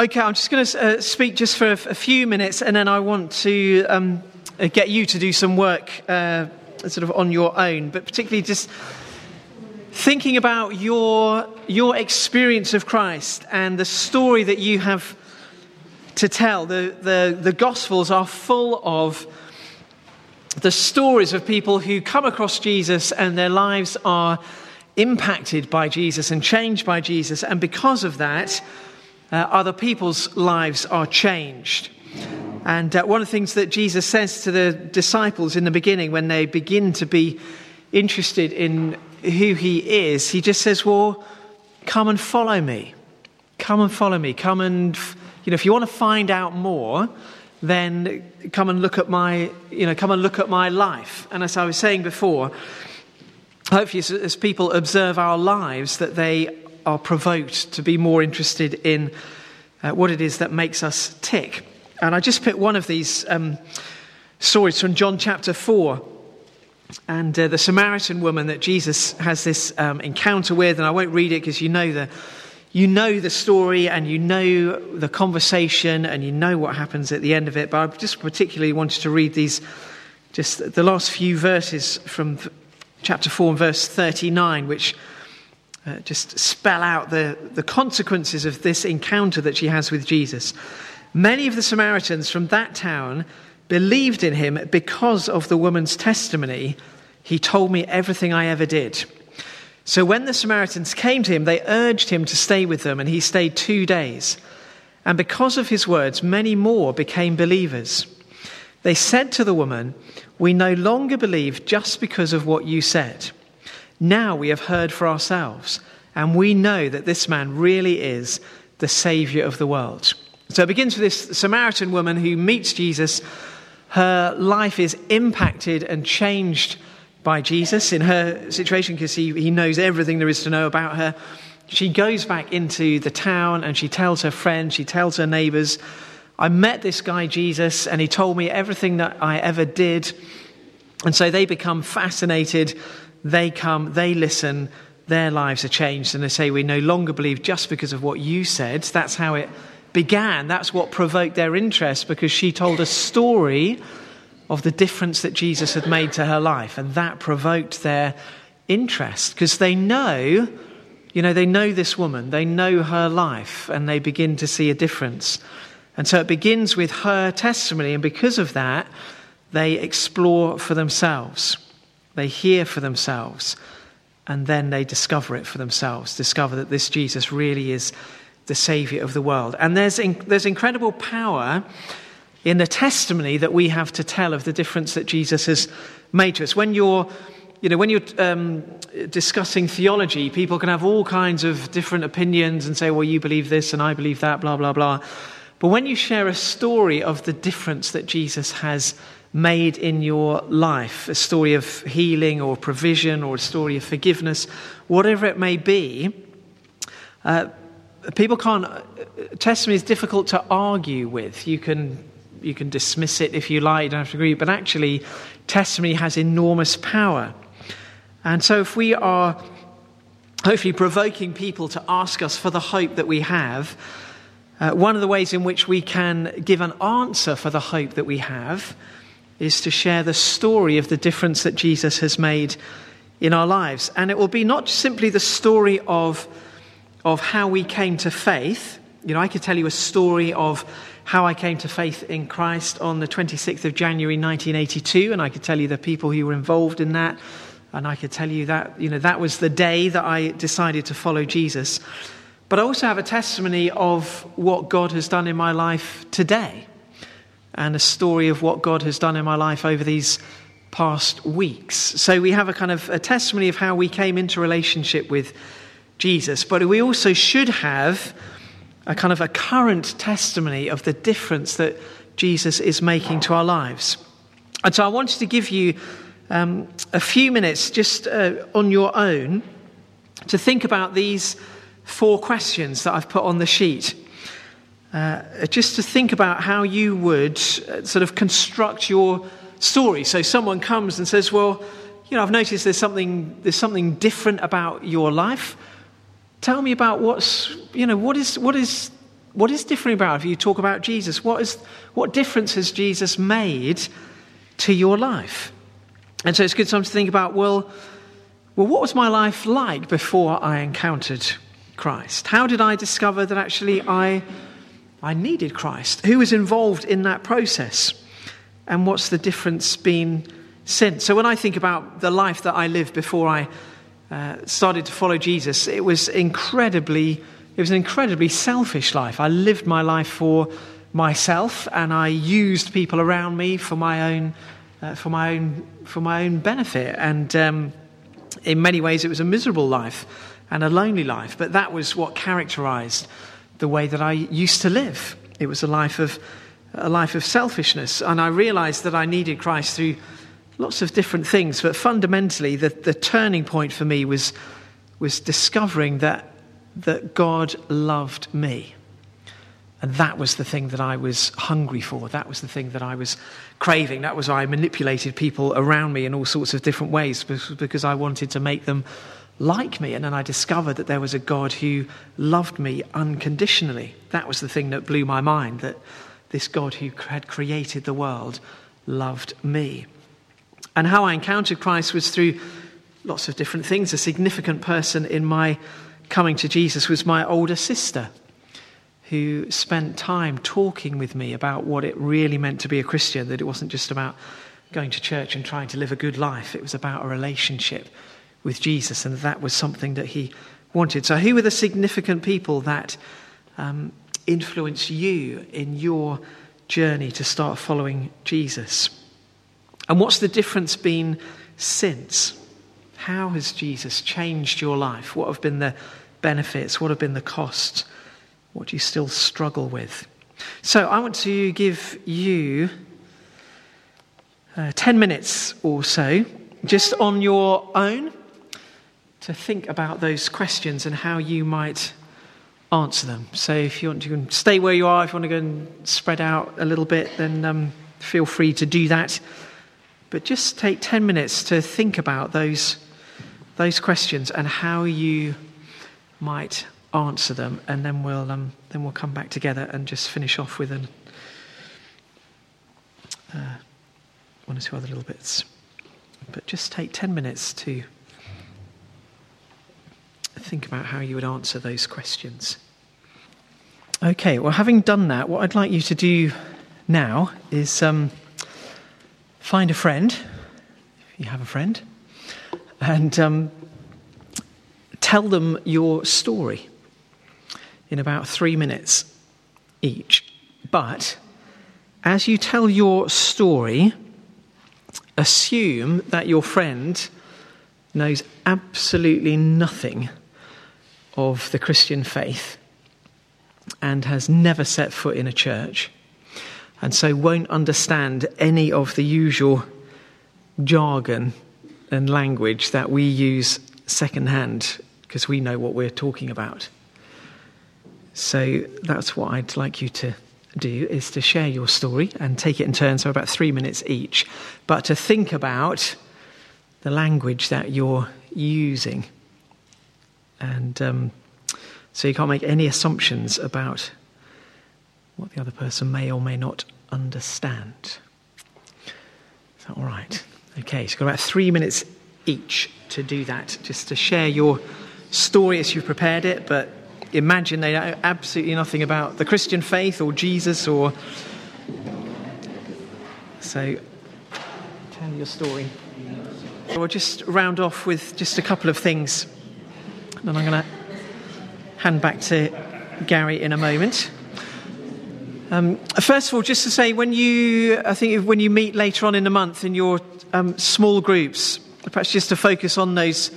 Okay, I'm just going to uh, speak just for a, a, few minutes, and then I want to um, uh, get you to do some work uh, sort of on your own, but particularly just thinking about your, your experience of Christ and the story that you have to tell. The, the, the Gospels are full of the stories of people who come across Jesus and their lives are impacted by Jesus and changed by Jesus, and because of that, uh, other people's lives are changed. And uh, one of the things that Jesus says to the disciples in the beginning when they begin to be interested in who he is, he just says, Well, come and follow me. Come and follow me. Come and, you know, if you want to find out more, then come and look at my, you know, come and look at my life. And as I was saying before, hopefully as, as people observe our lives, that they are provoked to be more interested in uh, what it is that makes us tick. And I just picked one of these um, stories from John chapter 4. And uh, the Samaritan woman that Jesus has this um, encounter with, and I won't read it because you know the, you know the story and you know the conversation and you know what happens at the end of it. But I just particularly wanted to read these, just the last few verses from chapter 4 and verse 39, which uh, just spell out the, the consequences of this encounter that she has with Jesus. Many of the Samaritans from that town believed in him because of the woman's testimony. He told me everything I ever did. So when the Samaritans came to him, they urged him to stay with them, and he stayed two days. And because of his words, many more became believers. They said to the woman, We no longer believe just because of what you said. Now we have heard for ourselves, and we know that this man really is the Savior of the world. So it begins with this Samaritan woman who meets Jesus. Her life is impacted and changed by Jesus in her situation because he, he knows everything there is to know about her. She goes back into the town and she tells her friends, she tells her neighbors, I met this guy Jesus and he told me everything that I ever did. And so they become fascinated they come, they listen, their lives are changed, and they say, We no longer believe just because of what you said. That's how it began. That's what provoked their interest because she told a story of the difference that Jesus had made to her life, and that provoked their interest because they know, you know, they know this woman, they know her life, and they begin to see a difference. And so it begins with her testimony, and because of that, they explore for themselves. They hear for themselves, and then they discover it for themselves, discover that this Jesus really is the Savior of the world. And there's, in, there's incredible power in the testimony that we have to tell of the difference that Jesus has made to us. When you're you know, when you're um, discussing theology, people can have all kinds of different opinions and say, well, you believe this and I believe that, blah, blah, blah. But when you share a story of the difference that Jesus has made in your life a story of healing or provision or a story of forgiveness, whatever it may be. Uh, people can't, uh, testimony is difficult to argue with. You can, you can dismiss it if you like, you don't have to agree, but actually, testimony has enormous power. And so, if we are hopefully provoking people to ask us for the hope that we have, uh, one of the ways in which we can give an answer for the hope that we have is to share the story of the difference that Jesus has made in our lives. And it will be not simply the story of, of how we came to faith. You know, I could tell you a story of how I came to faith in Christ on the 26th of January 1982, and I could tell you the people who were involved in that. And I could tell you that, you know, that was the day that I decided to follow Jesus. But I also have a testimony of what God has done in my life today and a story of what God has done in my life over these past weeks. So we have a kind of a testimony of how we came into relationship with Jesus, but we also should have a kind of a current testimony of the difference that Jesus is making to our lives. And so I wanted to give you um, a few minutes just uh, on your own to think about these four questions that I've put on the sheet. Uh, just to think about how you would uh, sort of construct your story. So someone comes and says, Well, you know, I've noticed there's something, there's something different about your life. Tell me about what's, you know, what is, what is, what is different about? If you talk about Jesus, what, is, what difference has Jesus made to your life? And so it's good time to think about, well, well, what was my life like before I encountered Christ? How did I discover that actually I, I needed Christ? Who was involved in that process? And what's the difference been since? So when I think about the life that I lived before I uh, started to follow Jesus, it was incredibly it was an incredibly selfish life. I lived my life for myself, and I used people around me for my own, uh, for my own, for my own benefit. And um, in many ways, it was a miserable life and a lonely life. But that was what characterized the way that I used to live. It was a life of a life of selfishness, and I realized that I needed Christ through lots of different things. But fundamentally, the, the turning point for me was was discovering that that God loved me. And that was the thing that I was hungry for. That was the thing that I was craving. That was why I manipulated people around me in all sorts of different ways because I wanted to make them like me. And then I discovered that there was a God who loved me unconditionally. That was the thing that blew my mind that this God who had created the world loved me. And how I encountered Christ was through lots of different things. A significant person in my coming to Jesus was my older sister, who spent time talking with me about what it really meant to be a Christian, that it wasn't just about going to church and trying to live a good life, it was about a relationship with Jesus, and that was something that he wanted. So, who were the significant people that um, influenced you in your journey to start following Jesus? And what's the difference been since? How has Jesus changed your life? What have been the benefits? What have been the costs? What do you still struggle with? So, I want to give you uh, 10 minutes or so, just on your own, to think about those questions and how you might answer them. So, if you want to stay where you are, if you want to go and spread out a little bit, then um, feel free to do that. But just take 10 minutes to think about those, those questions and how you might answer them, and then we'll, um, then we'll come back together and just finish off with an, uh, one or two other little bits. But just take 10 minutes to think about how you would answer those questions. Okay, well, having done that, what I'd like you to do now is um, find a friend, if you have a friend, and um, tell them your story in about three minutes each. But as you tell your story, assume that your friend knows absolutely nothing of the Christian faith and has never set foot in a church, and so won't understand any of the usual jargon and language that we use secondhand because we know what we're talking about. So that's what I'd like you to do is to share your story and take it in turns, so about three minutes each, but to think about the language that you're using. And um, so you can't make any assumptions about what the other person may or may not understand. Is that all right? Okay, so you've got about three minutes each to do that, just to share your story as you've prepared it, but imagine they know absolutely nothing about the Christian faith or Jesus or. So, tell your story. We'll just round off with just a couple of things. And I'm going to hand back to Gary in a moment. Um, first of all, just to say, when you, I think when you meet later on in the month in your um, small groups, perhaps just to focus on those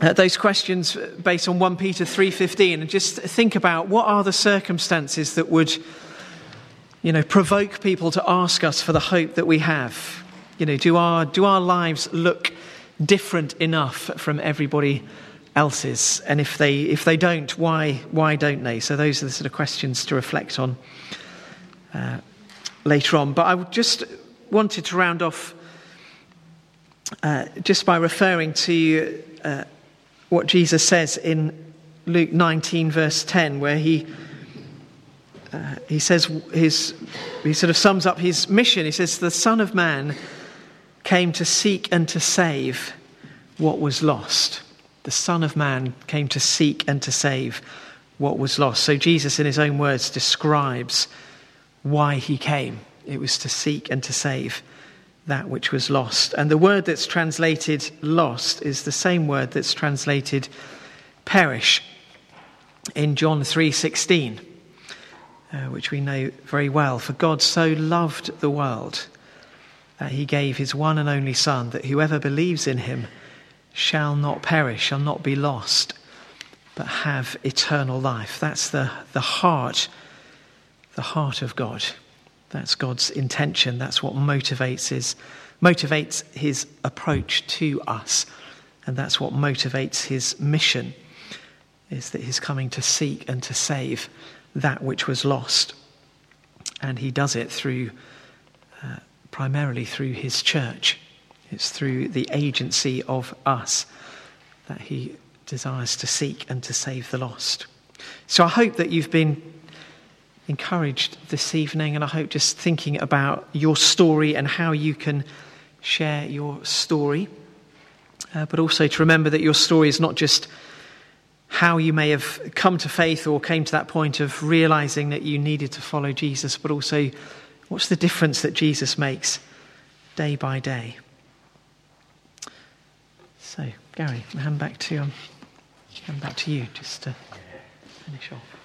uh, those questions based on 1 Peter 3:15 and just think about what are the circumstances that would you know provoke people to ask us for the hope that we have you know do our do our lives look different enough from everybody else's? And if they if they don't why why don't they? So those are the sort of questions to reflect on uh, later on. But I just wanted to round off uh, just by referring to uh, what Jesus says in Luke 19, verse 10, where he, uh, he says his, he sort of sums up his mission. He says, The Son of Man came to seek and to save what was lost. The Son of Man came to seek and to save what was lost. So Jesus, in his own words, describes why he came. It was to seek and to save that which was lost. And the word that's translated lost is the same word that's translated perish in John 3:16, uh, which we know very well. For God so loved the world that he gave his one and only son that whoever believes in him shall not perish, shall not be lost, but have eternal life. That's the, the heart, the heart of God. That's God's intention. That's what motivates his, motivates his approach to us. And that's what motivates his mission, is that he's coming to seek and to save that which was lost. And he does it through, primarily through his church. It's through the agency of us that he desires to seek and to save the lost. So I hope that you've been encouraged this evening, and I hope just thinking about your story and how you can share your story, uh, but also to remember that your story is not just how you may have come to faith or came to that point of realizing that you needed to follow Jesus, but also what's the difference that Jesus makes day by day. So, Gary, I'll hand back to um, hand back to you just to finish off.